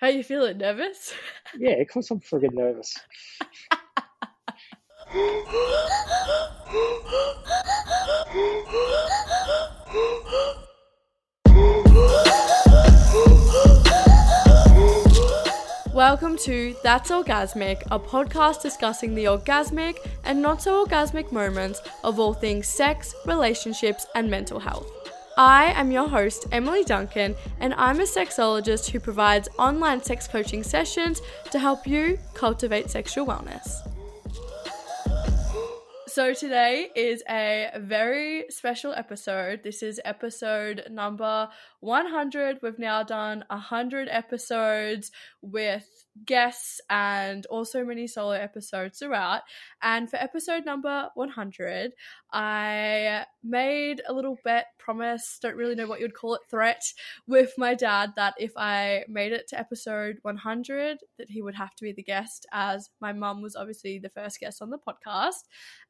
How you feeling? Nervous? Yeah, of course I'm friggin' nervous. Welcome to That's Orgasmic, a podcast discussing the orgasmic and not so orgasmic moments of all things sex, relationships, and mental health. I am your host, Emily Duncan, and I'm a sexologist who provides online sex coaching sessions to help you cultivate sexual wellness. So, today is a very special episode. This is episode number 100. We've now done 100 episodes with guests and also many solo episodes throughout. And for episode number 100, I made a little bet, promise, don't really know what you'd call it, threat with my dad that if I made it to episode 100, that he would have to be the guest, as my mum was obviously the first guest on the podcast.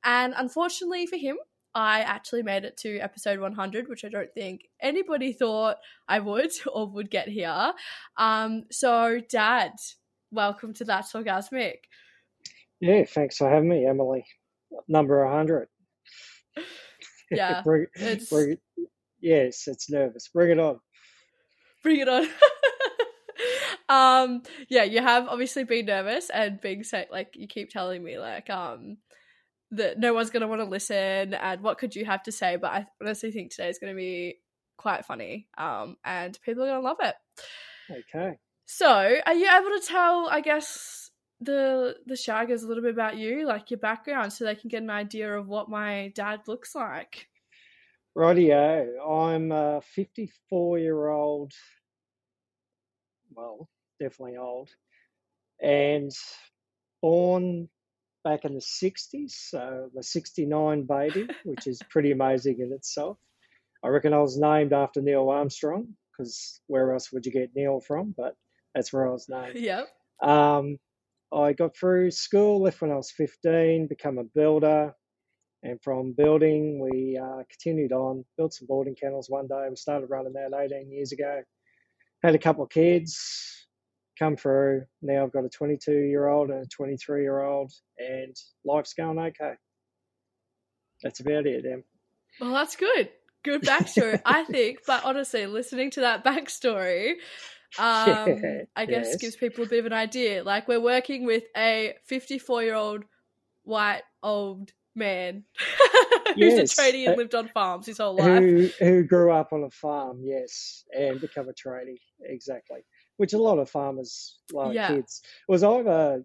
And unfortunately for him, I actually made it to episode 100, which I don't think anybody thought I would or would get here. Um, so, Dad, welcome to That's Orgasmic. Yeah, thanks for having me, Emily. Number 100. Yeah, bring, it's- bring it, yes, it's nervous. Bring it on. Bring it on. um, yeah, you have obviously been nervous and being like you keep telling me like um that no one's gonna want to listen and what could you have to say? But I honestly think today is gonna be quite funny. Um, and people are gonna love it. Okay. So, are you able to tell, I guess, the the shaggers a little bit about you, like your background, so they can get an idea of what my dad looks like? Rightio. I'm a 54 year old, well, definitely old, and born back in the 60s, so the 69 baby, which is pretty amazing in itself. I reckon I was named after Neil Armstrong, because where else would you get Neil from? But that's where I was named. Yep. Um, I got through school, left when I was 15, become a builder. And from building, we uh, continued on, built some boarding kennels one day. We started running that 18 years ago. Had a couple of kids come through. Now I've got a 22 year old and a 23 year old, and life's going okay. That's about it, Em. Well, that's good. Good backstory, I think. But honestly, listening to that backstory, um, I guess yes. gives people a bit of an idea. Like we're working with a 54 year old white old man who's Yes, a tradie and uh, lived on farms his whole life. who who grew up on a farm, yes, and become a tradie, exactly. Which a lot of farmers like Yeah. kids was either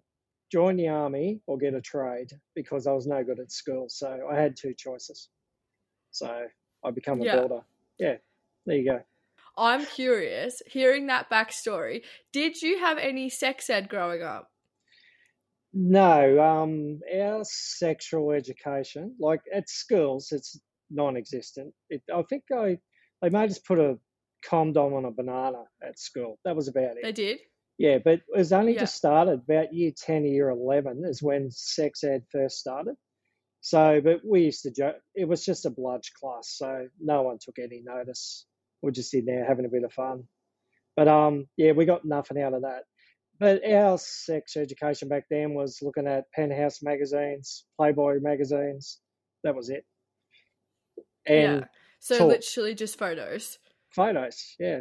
join the army or get a trade because I was no good at school, so I had two choices. So I become a Yeah. builder. Yeah, there you go. I'm curious, hearing that backstory, did you have any sex ed growing up? No, um, our sexual education, like at schools, it's non-existent. It, I think I they made us put a condom on a banana at school. That was about it. They did? Yeah, but it was only Yeah. just started about year 10 year 11 is when sex ed first started. So, but we used to joke, it was just a bludge class, so no one took any notice. We're just in there having a bit of fun. But um, yeah, we got nothing out of that. But our sex education back then was looking at Penthouse magazines, Playboy magazines. That was it. And yeah. So talk. literally just photos. photos, yeah.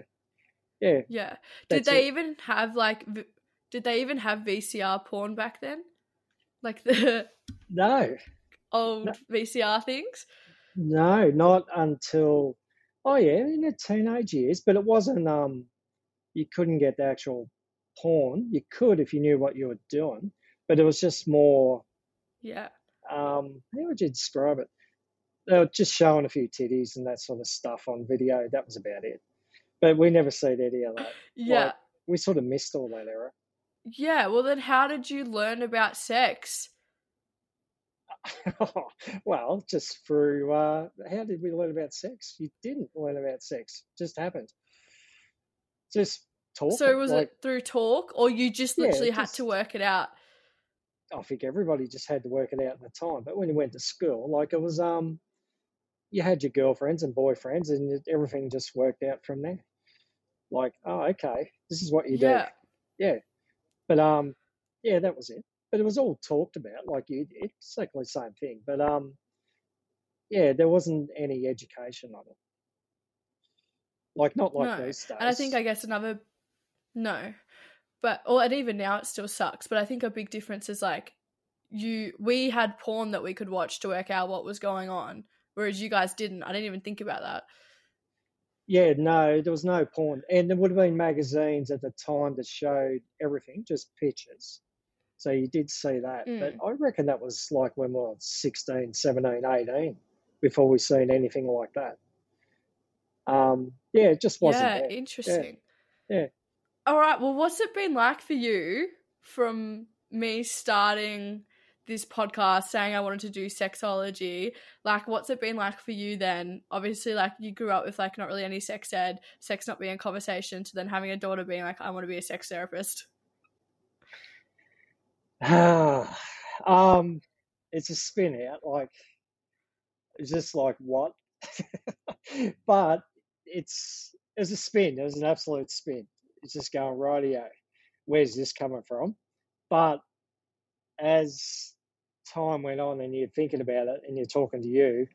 Yeah, Yeah. Did they it. even have like v- did they even have VCR porn back then? Like the no, old No. VCR things? No, not until oh yeah, in the teenage years, but it wasn't um you couldn't get the actual porn. You could if you knew what you were doing, but it was just more Yeah. um how would you describe it? They were just showing a few titties and that sort of stuff on video. That was about it. But we never seen any of that. Yeah. Like, we sort of missed all that era. yeah. Well then how did you learn about sex? well, just through uh how did we learn about sex? You didn't learn about sex. It just happened. Just talking. So was like, it through talk or you just Yeah, literally had just- to work it out? I think everybody just had to work it out at the time. But when you went to school, like it was, um, you had your girlfriends and boyfriends, and everything just worked out from there. Like, oh, okay, this is what you Yeah. Yeah, but um, yeah, that was it. But it was all talked about, like you did, exactly the same thing. But um, yeah, there wasn't any education on it. Like not like No. these days. And I think I guess another no. But or and even now it still sucks. But I think a big difference is like you we had porn that we could watch to work out what was going on. Whereas you guys didn't. I didn't even think about that. Yeah, no, there was no porn. And there would have been magazines at the time that showed everything, just pictures. So you did see that. But Mm. I reckon that was like when we were 16, 17, 18, before we seen anything like that. Um, yeah, it just wasn't Yeah, there. interesting. Yeah. All right. Well, what's it been like for you from me starting this podcast saying I wanted to do sexology? Like, what's it been like for you then? Obviously, like, you grew up with, like, not really any sex ed, sex not being a conversation, to then having a daughter being like, I want to be a sex therapist. um, it's a spin out. Like, it's just like, what? but it's, it's a spin. It was an absolute spin. It's just going, rightio, where's this coming from? But as time went on and you're thinking about it and you're talking to you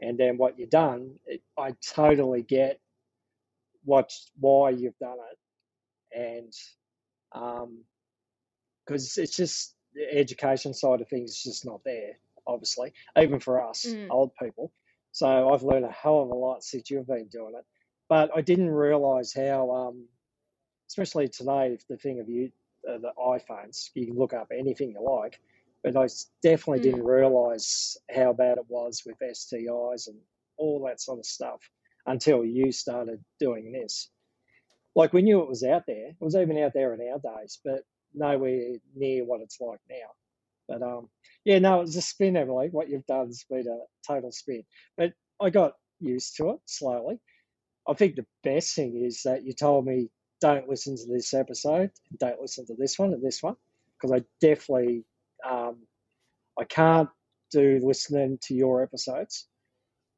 and then what you've done, it, I totally get what why you've done it. And um, because it's just the education side of things is just not there, obviously, even for us Mm. old people. So I've learned a hell of a lot since you've been doing it. But I didn't realise how, um, especially today, the thing of you, uh, the iPhones, you can look up anything you like. But I definitely Mm. didn't realise how bad it was with STIs and all that sort of stuff until you started doing this. Like we knew it was out there. It was even out there in our days, but nowhere near what it's like now. But um, yeah, no, it was a spin, Emily. What you've done has been a total spin. But I got used to it slowly. I think the best thing is that you told me don't listen to this episode, don't listen to this one and this one, because I definitely um, I can't do listening to your episodes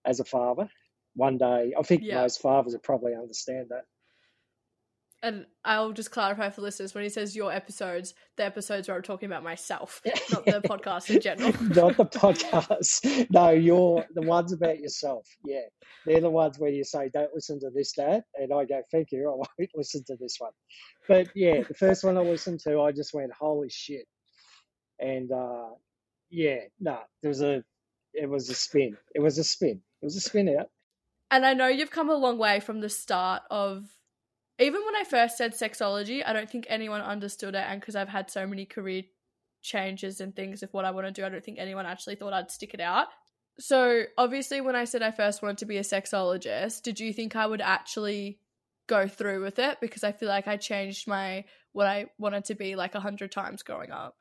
as a father. One day, I think Yeah. most fathers would probably understand that. And I'll just clarify for listeners when he says your episodes, the episodes where I'm talking about myself, not the podcast in general. Not the podcast. No, you're the ones about yourself. Yeah. They're the ones where you say, don't listen to this, Dad. And I go, thank you. I won't listen to this one. But yeah, the first one I listened to, I just went, holy shit. And uh, yeah, no, there was a, it was a spin. It was a spin. It was a spin out. And I know you've come a long way from the start of even when I first said sexology, I don't think anyone understood it and because I've had so many career changes and things of what I want to do, I don't think anyone actually thought I'd stick it out. So, obviously when I said I first wanted to be a sexologist, did you think I would actually go through with it because I feel like I changed my what I wanted to be like a hundred times growing up.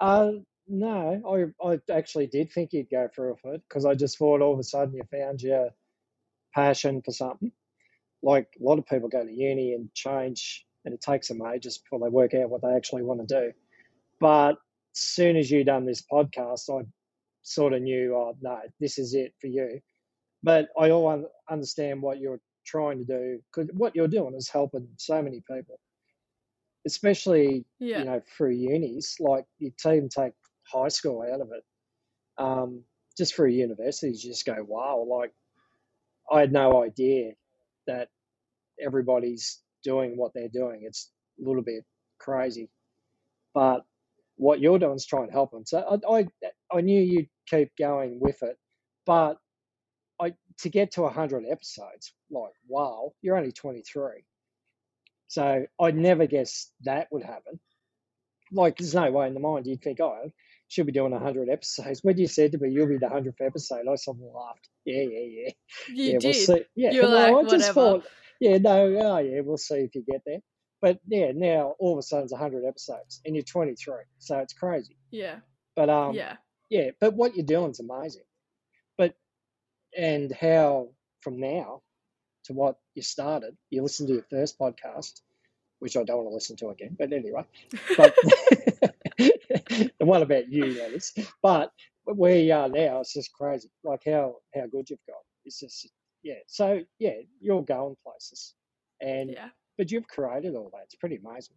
Uh, no, I, I actually did think you'd go through with it because I just thought all of a sudden you found your passion for something. Like a lot of people go to uni and change, and it takes them ages before they work out what they actually want to do. But as soon as you done this podcast, I sort of knew, oh no, this is it for you. But I all understand what you're trying to do because what you're doing is helping so many people, especially Yeah. you know through unis. Like you even take high school out of it. Um, just through universities, you just go, wow. Like I had no idea that everybody's doing what they're doing. It's a little bit crazy, but what you're doing is trying to help them. So I, I, I knew you'd keep going with it, but I to get to 100 episodes, like wow, you're only 23. So I never guessed that would happen. Like there's no way in the mind you'd think, oh, Should be doing 100 episodes. When you said to me you'll be the 100th episode, I sort of laughed. Yeah, yeah, yeah. You yeah, did. we'll see. Yeah, You were like, I just thought, yeah, no, oh yeah, we'll see if you get there. But yeah, now all of a sudden it's 100 episodes and you're 23, so it's crazy. Yeah. But um, yeah. yeah, but what you're doing is amazing. But and how from now to what you started, you listen to your first podcast, which I don't want to listen to again. But anyway, but the one about you, that is. But where you are now, it's just crazy. Like how how good you've got. It's just yeah. So yeah, you're going places, and Yeah. but you've created all that. It's pretty amazing.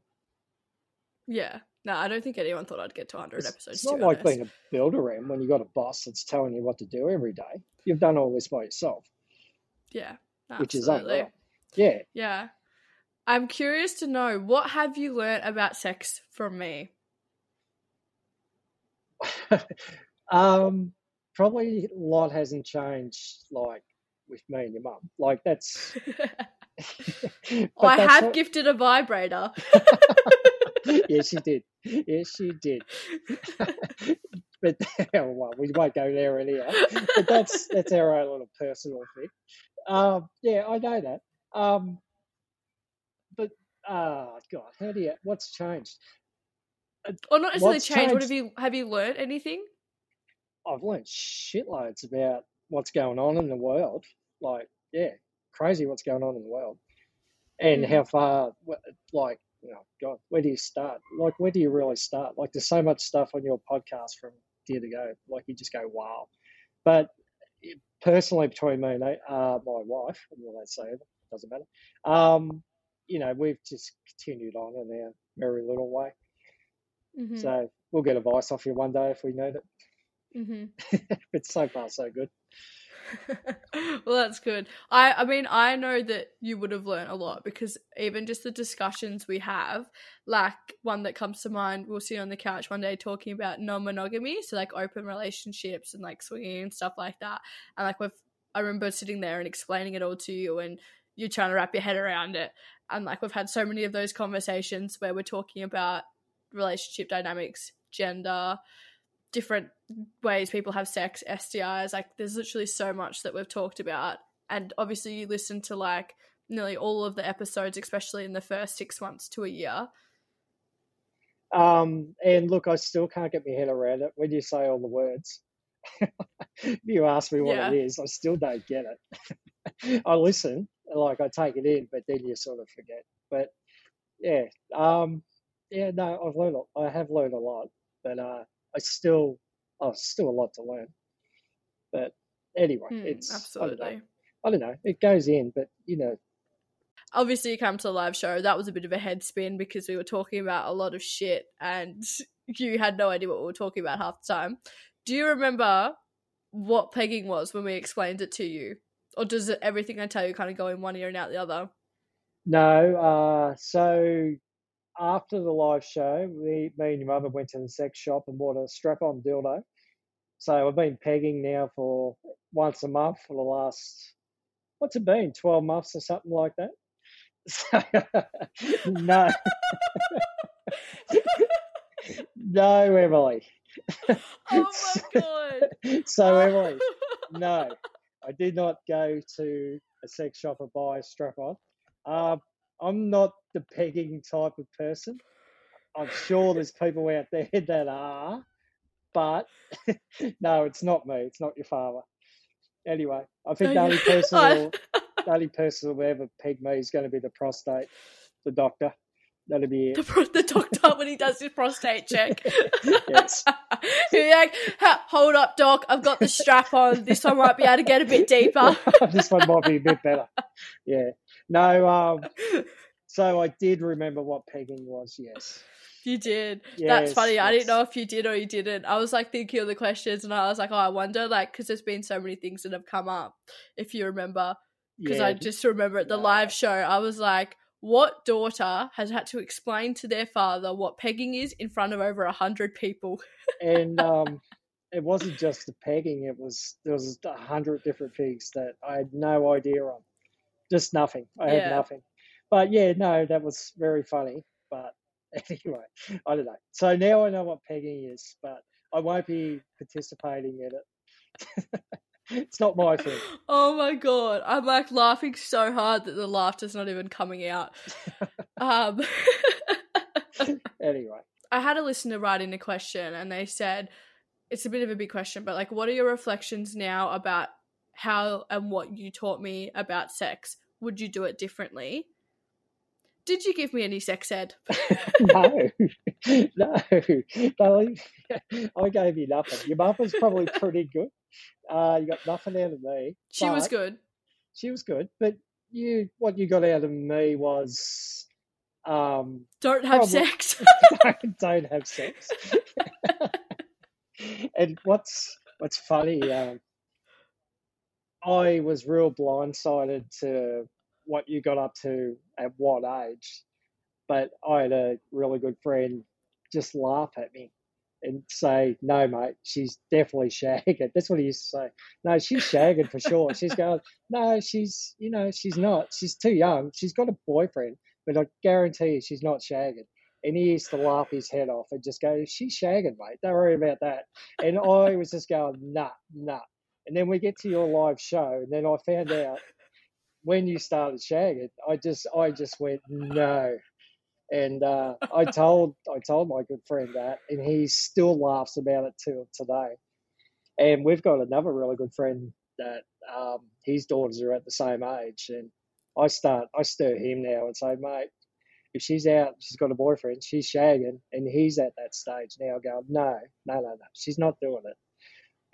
Yeah. No, I don't think anyone thought I'd get to 100 It's, episodes. it's not like honest. being a builder em when you got a boss that's telling you what to do every day. You've done all this by yourself, Yeah. which is unreal. Yeah. Yeah. I'm curious to know what have you learnt about sex from me? um, probably a lot hasn't changed, like with me and your mum. Like that's. I that's have not- gifted a vibrator. yes, she did. Yes, she did. but oh, well, we won't go there anyhow. But that's that's our own little personal thing. Um, yeah, I know that. Um, but ah, God, how do you? What's changed? Or not necessarily What's changed. What have you have you learnt anything? I've learned shitloads about what's going on in the world. Like, yeah, crazy what's going on in the world, and Mhm. how far. Like, you know, God, where do you start? Like, where do you really start? Like, there's so much stuff on your podcast from year to go. Like, you just go, wow. But personally, between me and uh, my wife, well, let's say it doesn't matter. Um, you know, we've just continued on in our merry little way. Mm-hmm. So we'll get advice off you one day if we need it. mm-hmm. but so far, so good. well, that's good. I, I mean, I know that you would have learned a lot because even just the discussions we have, like one that comes to mind, we'll sit on the couch one day talking about non-monogamy, so like open relationships and like swinging and stuff like that. And like we've, I remember sitting there and explaining it all to you, and you're trying to wrap your head around it. And like we've had so many of those conversations where we're talking about relationship dynamics, gender, different ways people have sex, STIs. Like, there's literally so much that we've talked about. And obviously, you listen to like nearly all of the episodes, especially in the first six months to a year. Um, and look, I still can't get my head around it when you say all the words. you ask me what Yeah. it is, I still don't get it. I listen, like I take it in, but then you sort of forget. But yeah, um, yeah, no, I've learned. a- I have learned a lot, but uh, I still, oh, still a lot to learn. But anyway, Hmm, it's I absolutely. don't, know, I don't know. It goes in, but you know, Obviously, you come to the live show. That was a bit of a head spin because we were talking about a lot of shit and you had no idea what we were talking about half the time. Do you remember what pegging was when we explained it to you? Or does it, everything I tell you kind of go in one ear and out the other? No, uh, so after the live show, we, me and your mother went to the sex shop and bought a strap-on dildo. So I've been pegging now for once a month for the last, what's it been, 12 months or something like that? So, no. no, Emily. Oh my god! So, Emily, no, I did not go to a sex shop and buy a strap on. Um, I'm not the pegging type of person. I'm sure there's people out there that are, but no, it's not me. It's not your father. Anyway, I think the only person who'll, the only person who'll ever peg me is going to be the prostate, the doctor. That'll be it. the, pro- the doctor when he does his prostate check. Yes. He'll like, hold up, doc. I've got the strap on. This one might be able to get a bit deeper. this one might be a bit better. Yeah. No, um, so I did remember what pegging was, yes. You did. That's Yes, funny. I didn't know if you did or you didn't. I was like thinking of the questions and I was like, oh, I wonder, like, because there's been so many things that have come up, if you remember. Because Yeah, I just remember at the no. live show, I was like, what daughter has had to explain to their father what pegging is in front of over a hundred people? and um, it wasn't just the pegging, it was, there was a hundred different things that I had no idea on. Just nothing. I had nothing. But yeah, no, that was very funny. But anyway, I don't know. So now I know what pegging is, but I won't be participating in it. it's not my thing. Oh my god. I'm like laughing so hard that the laughter's not even coming out. um Anyway. I had a listener write in a question and they said it's a bit of a big question, but like what are your reflections now about how and what you taught me about sex? Would you do it differently? Did you give me any sex ed? no, no. I gave you nothing. Your mum was probably pretty good. Uh, you got nothing out of me. She was good. She was good, but you what you got out of me was um, don't have probably- sex. don't, don't have sex. and what's what's funny, um, I was real blindsided to what you got up to at what age, but I had a really good friend just laugh at me and say, "No, mate, she's definitely shagging." That's what he used to say. No, she's shagging for sure. She's going, "No, she's you know she's not. She's too young. She's got a boyfriend, but I guarantee you she's not shagging." And he used to laugh his head off and just go, "She's shagging, mate. Don't worry about that." And I was just going, "Nah, nah." And then we get to your live show, and then I found out when you started shagging, I just I just went no. And uh, I told I told my good friend that, and he still laughs about it till today. And we've got another really good friend that um, his daughters are at the same age, and I start I stir him now and say, mate, if she's out, she's got a boyfriend, she's shagging, and he's at that stage now, going, no, no, no, no, she's not doing it.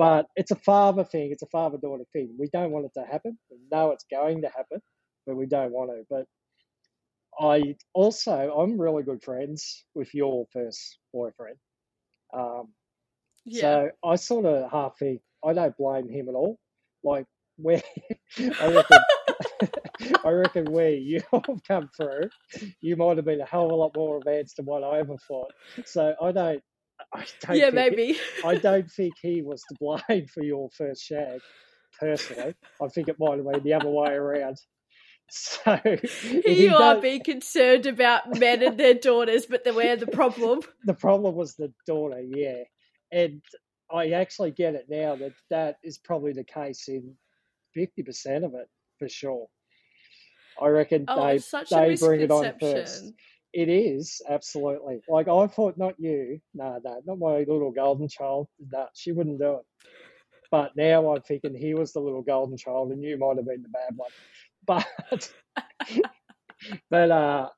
But it's a father thing, it's a father daughter thing. We don't want it to happen. We know it's going to happen, but we don't want to. But I also, I'm really good friends with your first boyfriend. Um, yeah. so I sort of half think I don't blame him at all. Like where I reckon, I reckon where you have come through, you might have been a hell of a lot more advanced than what I ever thought. So I don't. I don't yeah, think maybe. I don't think he was to blame for your first shag. Personally, I think it might have been the other way around. So Here you are being concerned about men and their daughters, but then we're the problem. the problem was the daughter, yeah. And I actually get it now that that is probably the case in 50% of it for sure. I reckon Oh, they, it's such a they bring it on first. It is, absolutely. Like, I thought, not you. No, no, not my little golden child. No, she wouldn't do it. But now I'm thinking he was the little golden child and you might have been the bad one. But, but, uh,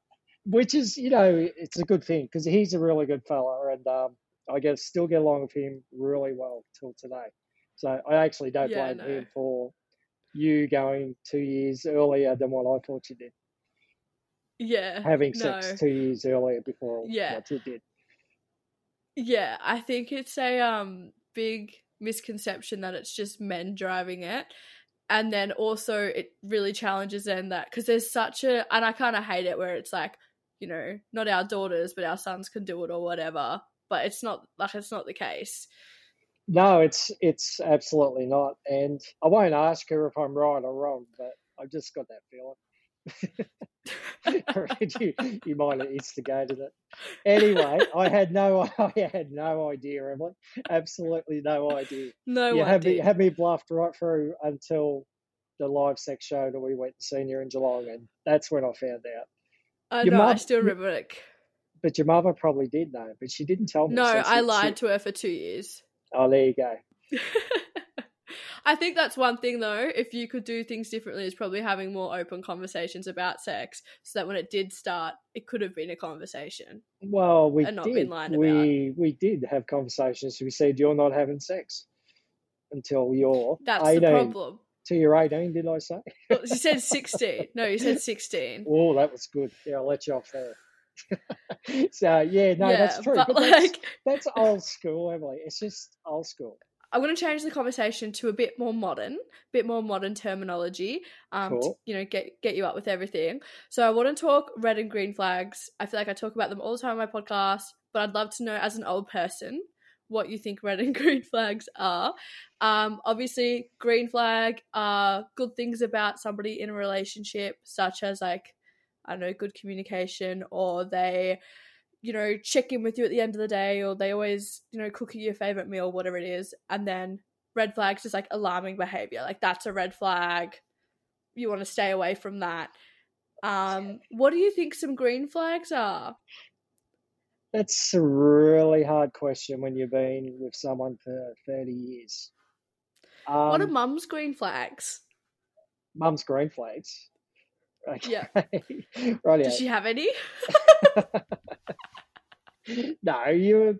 which is, you know, it's a good thing because he's a really good fella and um, I guess still get along with him really well till today. So I actually don't Yeah, blame no. him for you going two years earlier than what I thought you did, Yeah. having no. sex two years earlier before Yeah. what you did. Yeah, I think it's a um big misconception that it's just men driving it. And then also it really challenges them that because there's such a and I kind of hate it where it's like, you know, not our daughters but our sons can do it or whatever. But it's not like it's not the case. No, it's it's absolutely not, and I won't ask her if I'm right or wrong, but I've just got that feeling. I you, you might have instigated it. Anyway, I had no I had no idea, Emily. Absolutely no idea. No you had me had me bluffed right through until the live sex show that we went to senior in Geelong, and that's when I found out. I your know. I mum- still remember it. But your mother probably did know, but she didn't tell me. No, so I she- lied she- to her for two years. oh, there you go. I think that's one thing though. If you could do things differently, is probably having more open conversations about sex, so that when it did start, it could have been a conversation. Well, we and not did. been lied about. we we did have conversations. We said you're not having sex until you're That's 18. the problem. Till you're 18, did I say? Well, you said sixteen. No, you said sixteen. Oh, that was good. Yeah, I'll let you off there. so yeah, no, yeah, that's true. but, But, like, that's, that's old school, Emily. It's just old school. I'm going to change the conversation to a bit more modern, bit more modern terminology. Um, to, Cool. you know, get get you up with everything. So I want to talk red and green flags. I feel like I talk about them all the time on my podcast, but I'd love to know, as an old person, what you think red and green flags are. Um, obviously, green flag are good things about somebody in a relationship, such as like I don't know, good communication, or they you know, check in with you at the end of the day, or they always, you know, cook you your favorite meal, whatever it is. And then red flags is like alarming behavior. Like that's a red flag. You want to stay away from that. Um, what do you think some green flags are? That's a really hard question when you've been with someone for 30 years. Um, what are mum's green flags? mum's green flags? Okay. Yeah. right. Does she have any? no, your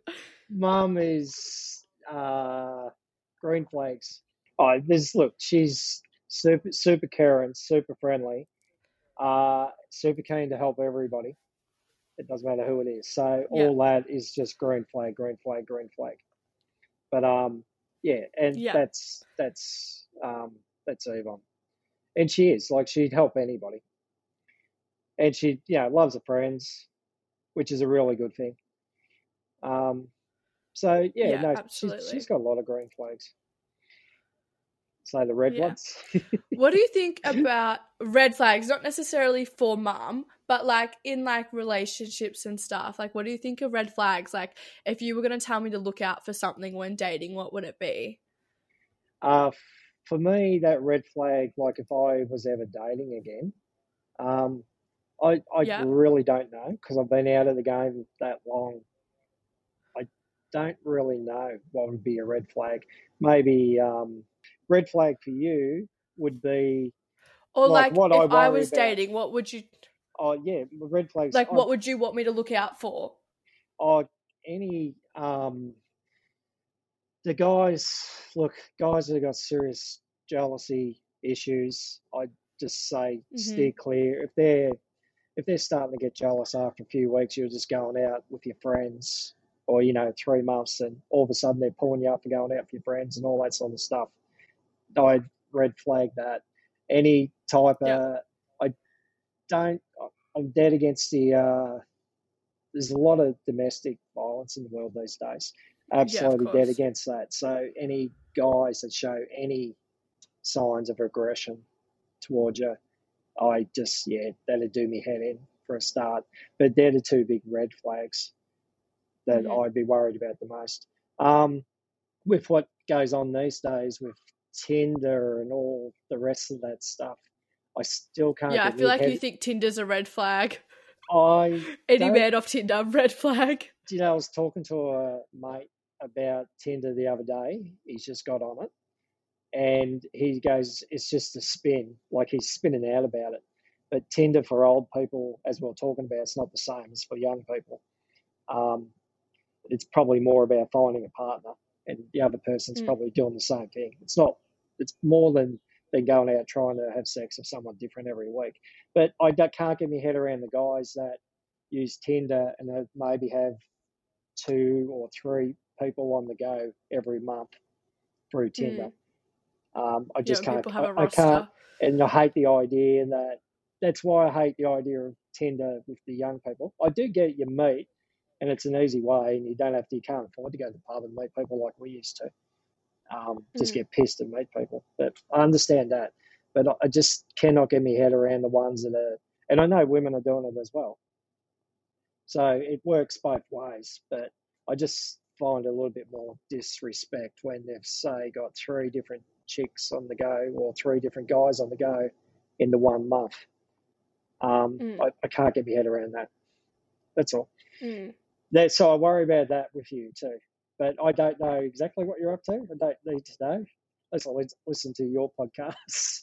mum is uh, green flags. Oh, there's look, she's super super caring, super friendly, Uh, super keen to help everybody. It doesn't matter who it is. So Yeah. all that is just green flag, green flag, green flag. But um, yeah, and Yeah. that's that's um, that's Yvonne, and she is like she'd help anybody, and she yeah loves her friends, which is a really good thing. Um, so yeah, Yeah, no, she's she's got a lot of green flags. Say the red Yeah. ones. What do you think about red flags? Not necessarily for mum, but like in like relationships and stuff. Like, what do you think of red flags? Like, if you were going to tell me to look out for something when dating, what would it be? Uh, for me, that red flag, like if I was ever dating again, um, I I Yeah. really don't know because I've been out of the game that long. I don't really know what would be a red flag. Maybe um, red flag for you would be Or Like, like, what I if I worry was about. dating, what would you oh yeah, red flags. like? I- What would you want me to look out for? oh, any um, the guys look guys that have got serious jealousy issues. I just say steer clear. If they're if they're starting to get jealous after a few weeks, you're just going out with your friends, or you know, three months, and all of a sudden they're pulling you up and going out for your friends and all that sort of stuff. I red flag that. Any type Yeah. of I don't. I'm dead against the. Uh, there's a lot of domestic violence in the world these days. Absolutely dead against that. So any guys that show any signs of aggression towards you, I just yeah, that'd do me head in for a start. But they're the two big red flags that Mhm. I'd be worried about the most. Um, with what goes on these days with Tinder and all the rest of that stuff, I still can't. yeah, I feel like you think Tinder's a red flag. I Any man off Tinder, red flag. do you know, I was talking to a mate about Tinder the other day. He's just got on it. And he goes, it's just a spin. Like he's spinning out about it. But Tinder for old people, as we are talking about, it's not the same as for young people. Um, it's probably more about finding a partner, and the other person's Mm. probably doing the same thing. It's not. It's more than than going out trying to have sex with someone different every week. But I can't get my head around the guys that use Tinder and have- maybe have two or three people on the go every month through Tinder. Um, I just when can't. people have a I, I can't, and I hate the idea that. That's why I hate the idea of Tinder with the young people. I do get you meet, and it's an easy way, and you don't have to. You can't afford to go to the pub and meet people like we used to. Um, just Mm. get pissed and meet people. But I understand that. But I- just cannot get my head around the ones that are, and I know women are doing it as well. So it works both ways. But I just find a little bit more disrespect when they've say got three different chicks on the go or three different guys on the go in the one month. Um, Mm. I, I can't get my head around that. That's all. Mm. That, so I worry about that with you too. But I don't know exactly what you're up to. I don't need to know. Always listen to your podcasts.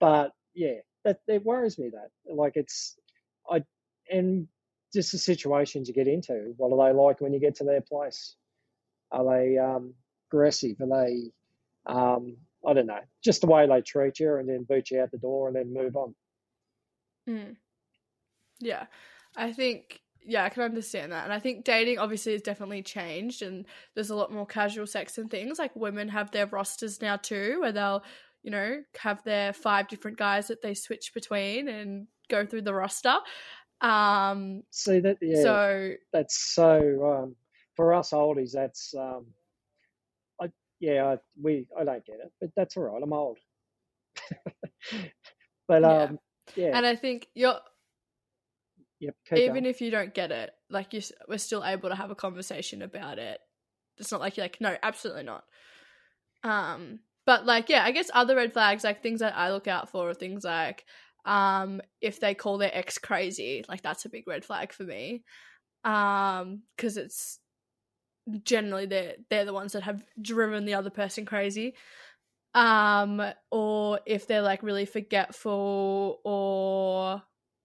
but yeah, that it worries me that like it's I and just the situations you get into. What are they like when you get to their place? Are they um, aggressive? Are they um, I don't know, just the way they treat you and then boot you out the door and then move on. Mm. Yeah, I think yeah, I can understand that, and I think dating obviously has definitely changed, and there's a lot more casual sex and things. Like women have their rosters now too, where they'll you know have their five different guys that they switch between and go through the roster. Um, See that? Yeah, so that's so um, for us oldies. That's um, I yeah, I, we I don't get it, but that's all right. I'm old. but Yeah. um, yeah, and I think you're yep. Even if you don't get it, like you, we're still able to have a conversation about it. It's not like you're like, no, absolutely not. Um, but like, yeah, I guess other red flags, like things that I look out for, are things like, um, if they call their ex crazy, like that's a big red flag for me. Um, because it's generally they're they're the ones that have driven the other person crazy. Um, or if they're like really forgetful or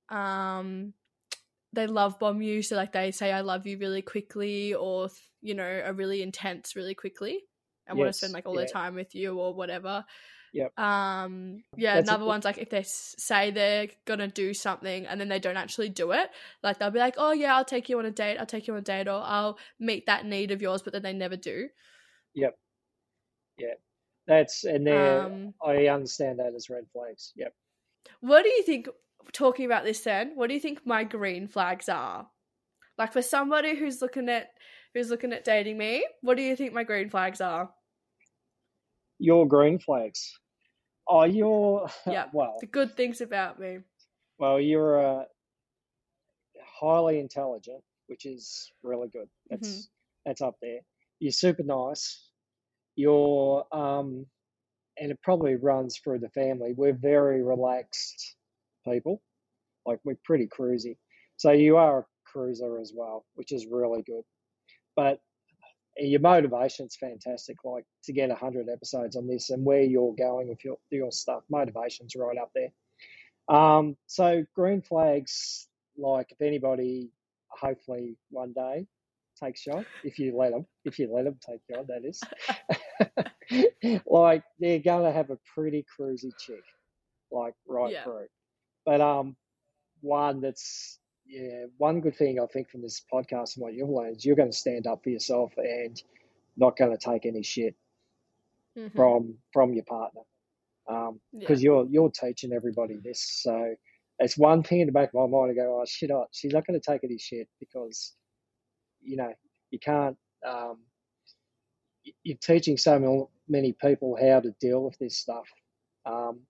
um they love bomb you so like they say i love you really quickly or you know are really intense really quickly and want to spend like all yeah. their time with you or whatever Yep. Um, yeah, That's a- another one's like if they say they're gonna do something and then they don't actually do it. Like they'll be like, "Oh yeah, I'll take you on a date. I'll take you on a date, or I'll meet that need of yours," but then they never do. Yep. Yeah. That's and then Um, I understand that as red flags. Yep. what do you think? Talking about this, then, what do you think my green flags are? Like for somebody who's looking at who's looking at dating me, what do you think my green flags are? Your green flags. Oh, you're Yeah. well. The good things about me. Well, you're uh, highly intelligent, which is really good. That's Mm-hmm. that's up there. You're super nice. You're um, and it probably runs through the family. We're very relaxed people. Like we're pretty cruisy. So you are a cruiser as well, which is really good. But your motivation's fantastic. Like to get hundred episodes on this and where you're going with your your stuff, motivation's right up there. Um, so green flags, like if anybody, hopefully one day takes shot, if you let them, if you let them take shot, that is. like they're gonna have a pretty cruisy chick, like right Yeah. through. But um, one that's yeah, one good thing I think from this podcast and what you've learned is you're going to stand up for yourself and not going to take any shit Mhm. from from your partner Yeah. because you're you're teaching everybody this. So it's one thing in the back of my mind to go, oh shit, oh, she's not going to take any shit because you know you can't. Um, you're teaching so many people how to deal with this stuff. Um,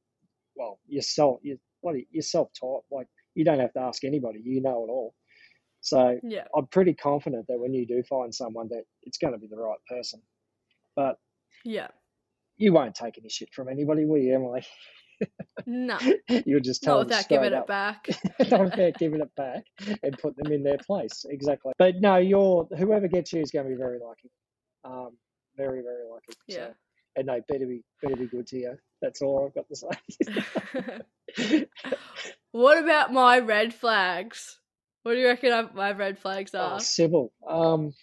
well, yourself, you what you're self-taught. Like you don't have to ask anybody. You know it all. So Yeah. I'm pretty confident that when you do find someone, that it's going to be the right person. But Yeah. you won't take any shit from anybody, will you, Emily? No. You'll just tell Not them without giving straight it back. Not without giving it back and put them in their place. Exactly. But no, you're whoever gets you is going to be very lucky. Um, very, very lucky. Yeah. So, and they better be better be good to you. That's all I've got to say. what about my red flags? What do you reckon I- my red flags oh, are? Sybil. Um,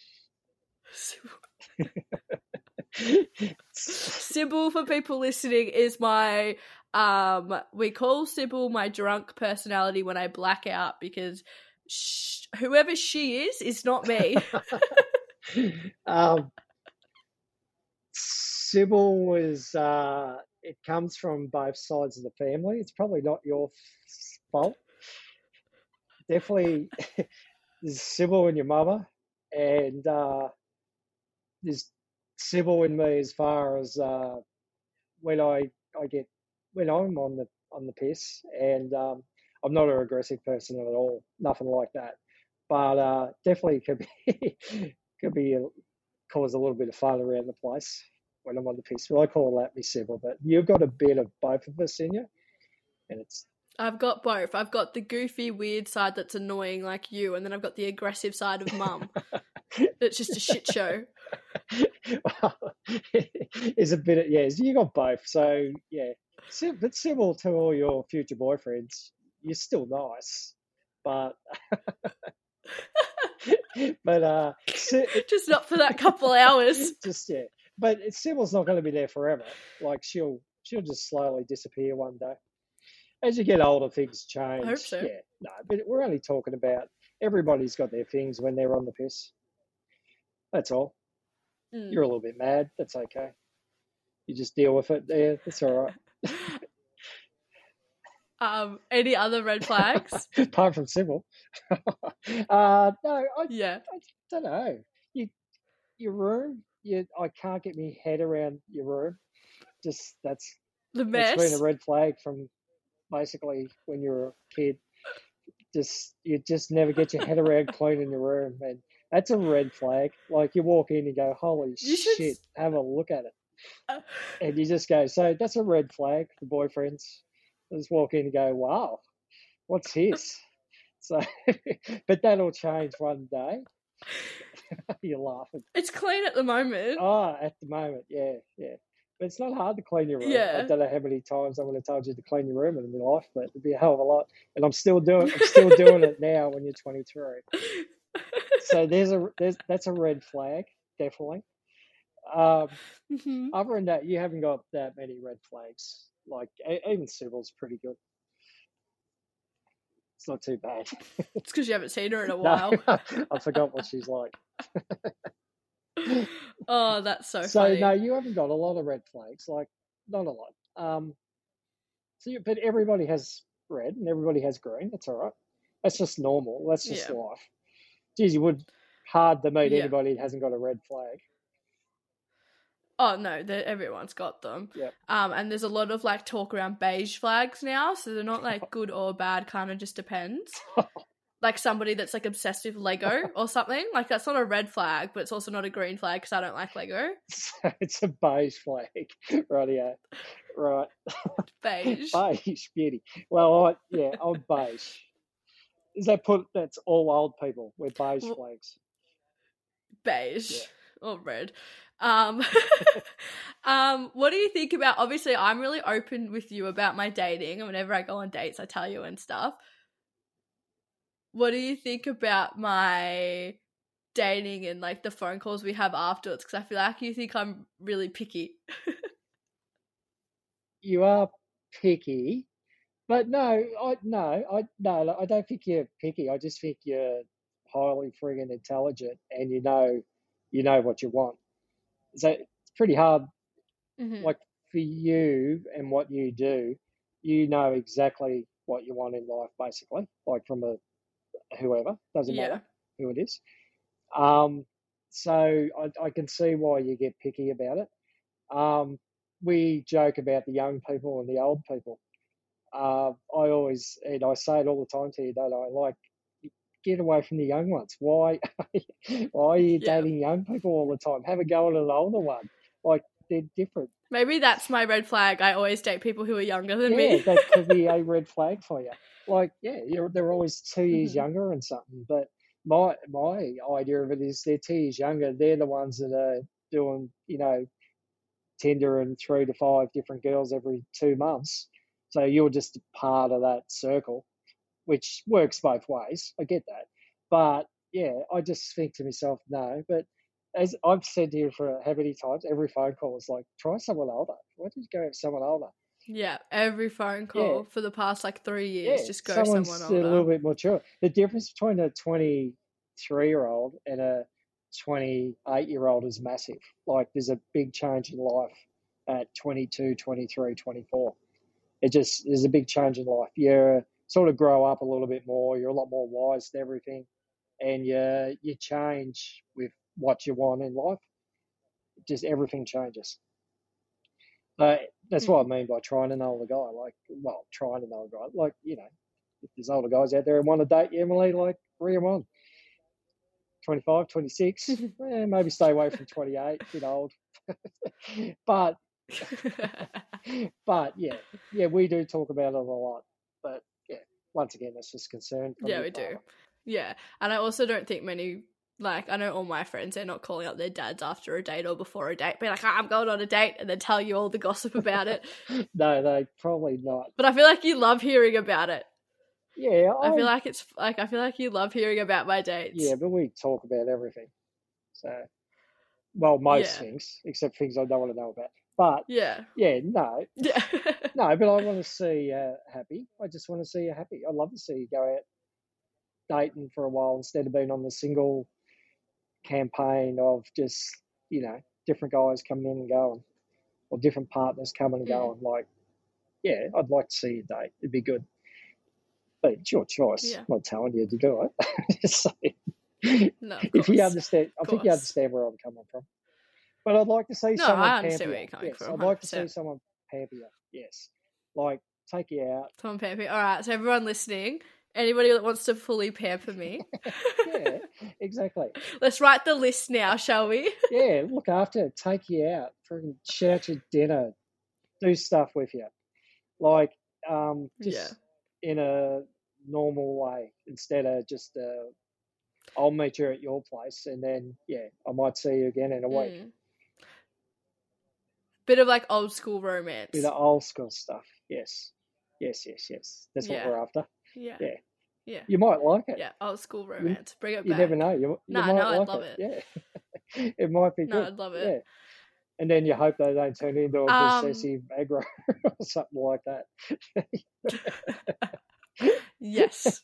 Sybil, for people listening, is my um. We call Sybil my drunk personality when I black out because sh- whoever she is is not me. um, Sybil was. Uh, it comes from both sides of the family. It's probably not your fault. Definitely, Sybil and your mother, and uh, there's Sybil in me as far as uh, when I I get when I'm on the on the piss, and um, I'm not an aggressive person at all, nothing like that. But uh, definitely could be could be a, cause a little bit of fun around the place when I'm on the. Well, I call that me civil, but you've got a bit of both of us in you, and it's I've got both. I've got the goofy, weird side that's annoying, like you, and then I've got the aggressive side of mum. It's just a shit show. is a bit of, yeah, you got both. So yeah, but similar to all your future boyfriends, you're still nice, but but uh, Just not for that couple hours. just yeah, but Sybil's not going to be there forever. Like she'll she'll just slowly disappear one day. As you get older, things change. so. Yeah, no, but we're only talking about everybody's got their things when they're on the piss. That's all. Mm. You're a little bit mad. That's okay. You just deal with it. Yeah, that's all right. Um, any other red flags? Apart from Sybil. uh, no, I, yeah. I don't know. You, your room. You, I can't get my head around your room. Just that's The mess. been a red flag from basically when you were a kid. Just you just never get your head around cleaning your room, and that's a red flag. Like you walk in and go, "Holy You shit!" s- Have a look at it. Uh, and you just go, so that's a red flag The boyfriends. Just walk in and go, wow, what's this? So, but that'll change one day. You're laughing. It's clean at the moment. Oh, at the moment, yeah, yeah. But it's not hard to clean your room. Yeah. I don't know how many times I'm going to told you to clean your room in my life, but it'd be a hell of a lot. And I'm still doing, I'm still doing it now when you're 23. So there's a, there's that's a red flag, definitely. Um, Mhm. other than that, you haven't got that many red flags. Like even Sybil's pretty good. It's not too bad. It's because you haven't seen her in a No, while. I forgot what she's like. oh, that's so, So funny. no, you haven't got a lot of red flags. Like not a lot. Um, so you, but everybody has red and everybody has green. That's all right. That's just normal. That's just Yeah. life. Geez, you would hard to meet Yeah. anybody that hasn't got a red flag. Oh no, everyone's got them. Yep. Um, and there's a lot of like talk around beige flags now, so they're not like good or bad. Kind of just depends. like somebody that's like obsessed with Lego or something. Like that's not a red flag, but it's also not a green flag because I don't like Lego. So it's a beige flag. Right, yeah. Right. Beige. beige beauty. Well, I, yeah, I'm beige. Is that put? That's all old people wear beige Well- flags. beige Yeah. or red. Um, um, what do you think about? Obviously, I'm really open with you about my dating, and whenever I go on dates, I tell you and stuff. What do you think about my dating and like the phone calls we have afterwards? Because I feel like you think I'm really picky. You are picky, but no, I no, I no, I don't think you're picky. I just think you're highly friggin' intelligent, and you know, you know what you want. So it's pretty hard Mhm. like for you and what you do, you know exactly what you want in life, basically. Like from a whoever doesn't Yeah. matter who it is. Um, so I, I can see why you get picky about it. Um, we joke about the young people and the old people. Uh, I always and I say it all the time to you, don't I? Like, get away from the young ones. Why? why are you Yeah. dating young people all the time? Have a go at an older one. Like they're different. Maybe that's my red flag. I always date people who are younger than yeah, me. that could be a red flag for you. Like, yeah, you're, they're always 2 years Mhm. younger and something. But my my idea of it is they're two years younger. They're the ones that are doing, you know, Tinder and three to five different girls every two months. So you're just part of that circle, which works both ways. I get that. But yeah, I just think to myself, no. But as I've said to you for how many times, every phone call is like, try someone older. Why did you go with someone older? Yeah, every phone call for the past like three years, just go someone a little older. bit mature. The difference between a 23 year old and a 28 year old is massive. Like there's a big change in life at 22, 23, 24. It just, there's a big change in life. You sort of grow up a little bit more. You're a lot more wise to everything and you, you change with what you want in life. Just everything changes. Uh, that's what I mean by trying to know the guy. Like, well, trying to know a guy. Like, you know, if there's older guys out there and want to date you, Emily, like, bring 'em on. 25, 26, eh, maybe stay away from 28, bit old. but, but yeah, yeah, we do talk about it a lot. But once again, that's just concern. yeah, we do. Yeah, and I also don't think many like I know all my friends they're not calling up their dads after a date or before a date, be like, "Ah, I'm going on a date, and then tell you all the gossip about it. No, they probably not. But I feel like you love hearing about it. Yeah, I feel like it's like I feel like you love hearing about my dates. Yeah, but we talk about everything. So, well, most Yeah. things, except things I don't want to know about. But yeah, yeah, no, yeah. no, but I want to see you happy. I just want to see you happy. I'd love to see you go out dating for a while instead of being on the single campaign of just, you know, different guys coming in and going or different partners coming and Mm. going. Like, yeah, I'd like to see you date. It'd be good. But it's your choice. Yeah. I'm not telling you to do it. just saying. no, if you understand, I think you understand where I'm coming from. But I'd like to see No, someone I understand pamper where you. you're coming yes, from, I'd like to see someone you. Yes, like take you out. Tom Pamper. All right, so everyone listening, anybody that wants to fully pamper me, Yeah, exactly. let's write the list now, shall we? Yeah, look after, it, take you out, freaking shout you dinner, do stuff with you, like um, just in a normal way instead of just uh, I'll meet you at your place and then yeah, I might see you again in a week. Mm. Bit of like old school romance. Bit of old school stuff. Yes, yes, yes, yes. That's Yeah. what we're after. yeah. yeah. Yeah. You might like it. Yeah, old school romance. Bring it back. You never know. You, you No, might no, I'd love it. Yeah, it might be No, good. I'd love it. Yeah. and then you hope they don't turn into a Um, possessive aggro or something like that. Yes.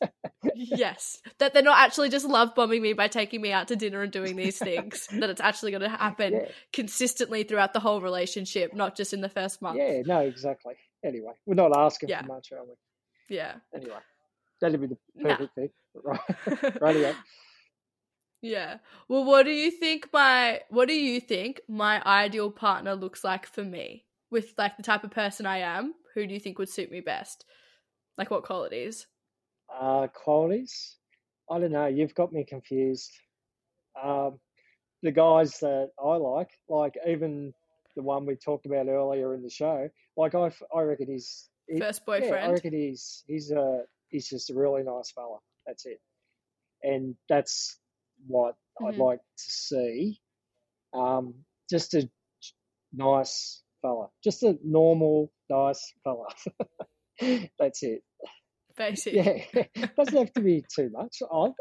yes. That they're not actually just love bombing me by taking me out to dinner and doing these things. that it's actually going to happen Yeah, consistently throughout the whole relationship, not just in the first month. yeah, no, exactly. Anyway, we're not asking Yeah. for much, are we? Yeah. Anyway, that'd be the Nah. perfect thing. Right, rightio. yeah. Well, what do you think my what do you think my ideal partner looks like for me? With like the type of person I am, who do you think would suit me best? Like what qualities? Uh, qualities? I don't know. You've got me confused. Um, the guys that I like, like even the one we talked about earlier in the show, like I, I reckon he's he- First yeah, I reckon he's he's a he's just a really nice fella. That's it, and that's what I'd Mhm. like to see. Um, just a nice fella, just a normal nice fella. that's it. Basic. Yeah, doesn't have to be too much. I'm,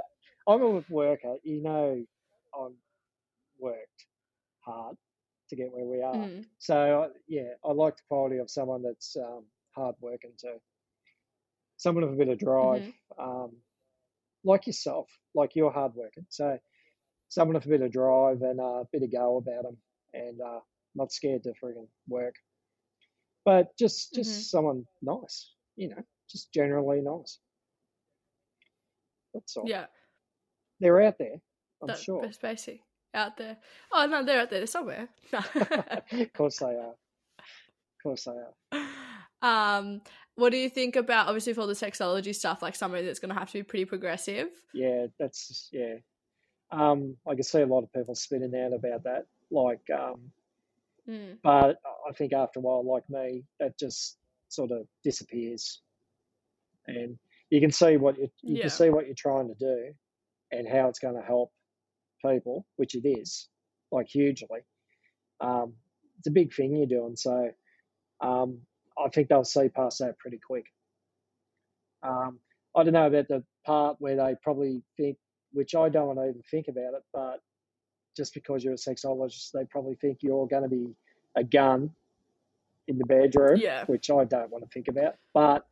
I'm a worker. You know, I've worked hard to get where we are. Mhm. So yeah, I like the quality of someone that's um, hard working too. Someone with a bit of drive, Mhm. um, like yourself, like you're hard working. So someone with a bit of drive and a bit of go about them, and uh, not scared to frigging work. But just just Mhm. someone nice, you know, just generally nice. That's all. Yeah. They're out there, I'm That, sure. That's basic. Out there. Oh no, they're out there. They're somewhere. of course they are. Of course they are. um, what do you think about obviously for all the sexology stuff, like somebody that's going to have to be pretty progressive? Yeah, that's yeah. Um, I can see a lot of people spinning out about that. Like, um, Mm. but I think after a while, like me, that just sort of disappears, and you can see what you you Yeah. can see what you're trying to do, and how it's going to help people, which it is, like hugely. Um, it's a big thing you're doing, so um, I think they'll see past that pretty quick. Um, I don't know about the part where they probably think, which I don't want to even think about it, but just because you're a sexologist, they probably think you're going to be a gun in the bedroom, Yeah. which I don't want to think about. But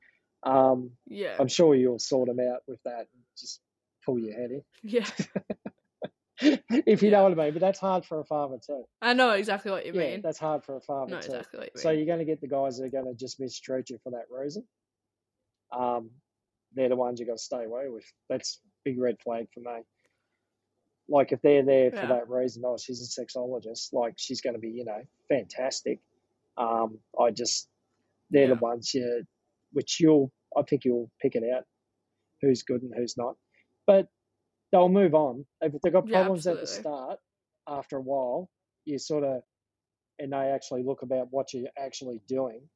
um, Yeah. I'm sure you'll sort them out with that and just pull your head in. yeah. if you Yeah. know what I mean. But that's hard for a father too. I know exactly what you yeah, mean. that's hard for a father No, too. exactly you. So you're going to get the guys that are going to just mistreat you for that reason. Um, they're the ones you got to stay away with. That's big red flag for me. Like if they're there for Yeah. that reason, oh, she's a sexologist, like she's going to be, you know, fantastic. Um, I just they're Yeah. the ones you, which you'll, I think you'll pick it out, who's good and who's not. But they'll move on if they've got Yeah, problems at the start. After a while, you sort of and they actually look about what you're actually doing,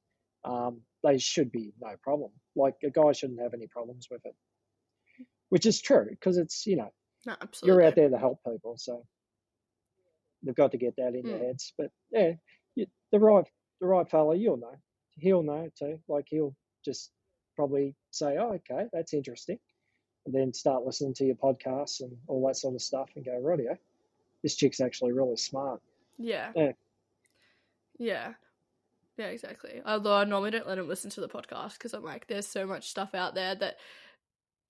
um, they should be no problem. Like a guy shouldn't have any problems with it, which is true because it's you know no, absolutely. you're out there to help people, so they've got to get that in their Mm. heads. But yeah, you, the right the right fella, you'll know, he'll know too. Like he'll just probably say, "Oh, okay, that's interesting," and then start listening to your podcasts and all that sort of stuff, and go, "Radio, this chick's actually really smart." Yeah. Yeah. Yeah. Yeah, exactly. Although I normally don't let him listen to the podcast because I'm like, there's so much stuff out there that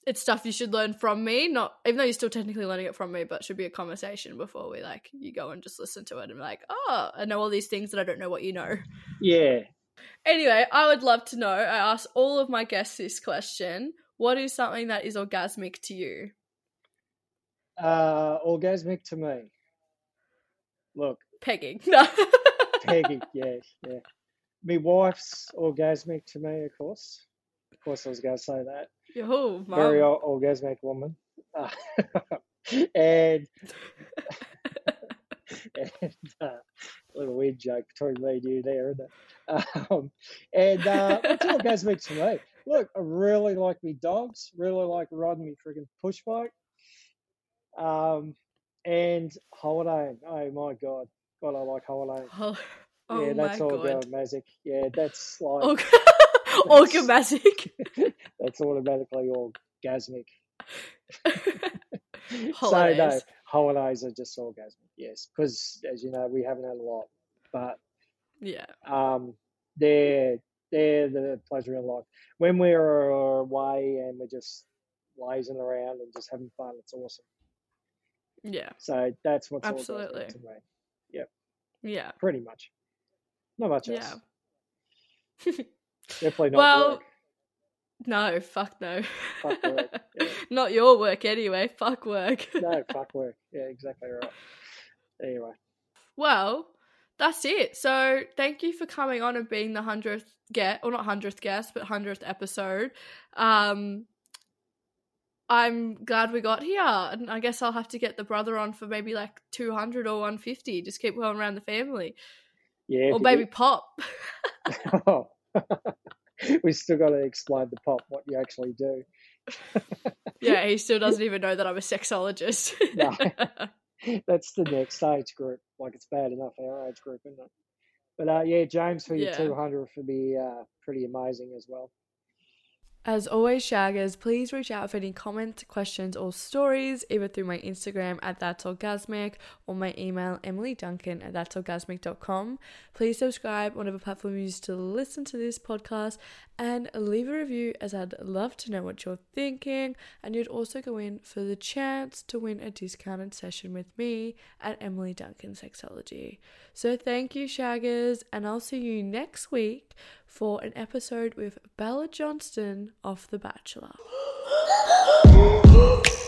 it's stuff you should learn from me. Not even though you're still technically learning it from me, but it should be a conversation before we like you go and just listen to it and be like, oh, I know all these things that I don't know what you know. Yeah, Anyway, I would love to know. I ask all of my guests this question: What is something that is orgasmic to you? uh, orgasmic to me. Look, Pegging. No. Peggy, yeah, yeah. My wife's orgasmic to me, of course. Of course, I was going to say that. Yo. Very orgasmic woman. And and uh, little weird joke between me and you there, isn't? Um, and uh, it's orgasmic to me. Look, I really like me dogs. Really like riding me freaking push bike. Um, and holidaying. Oh my god, God, I like holidaying. Oh, oh yeah, that's my all god. orgasmic. Yeah, that's like Org- Orgasmic. that's automatically orgasmic. So no, Holidays. holidays are just orgasmic. Yes, because as you know, we haven't had a lot. but Yeah. um, they're they're the pleasure in life. When we're away and we're just lazing around and just having fun, it's awesome. Yeah. So that's what's Absolutely. all to me. Yeah. Pretty much. Not much Yeah. else. Definitely not Well, work. No, fuck no. Fuck work, yeah. Not your work anyway. Fuck work. No, fuck work. Yeah, exactly right. Anyway, Well, that's it. So thank you for coming on and being the hundredth guest, or not hundredth guest, but hundredth episode. Um, I'm glad we got here, and I guess I'll have to get the brother on for maybe like two hundred or one fifty. Just keep going around the family, yeah. or baby pop. Oh. we still got to explain the pop what you actually do. yeah, he still doesn't even know that I'm a sexologist. No. That's the next age group. Like it's bad enough our age group, isn't it? But uh, yeah, James for your Yeah. 200 would be uh, pretty amazing as well. As always, Shaggers, please reach out for any comments, questions, or stories, either through my Instagram at That's Orgasmic or my email, emilyduncan at that'sorgasmic.com. Please subscribe whatever platform you use to listen to this podcast and leave a review as I'd love to know what you're thinking. And you'd also go in for the chance to win a discounted session with me at Emily Duncan Sexology. So thank you, Shaggers, and I'll see you next week for an episode with Bella Johnston of The Bachelor.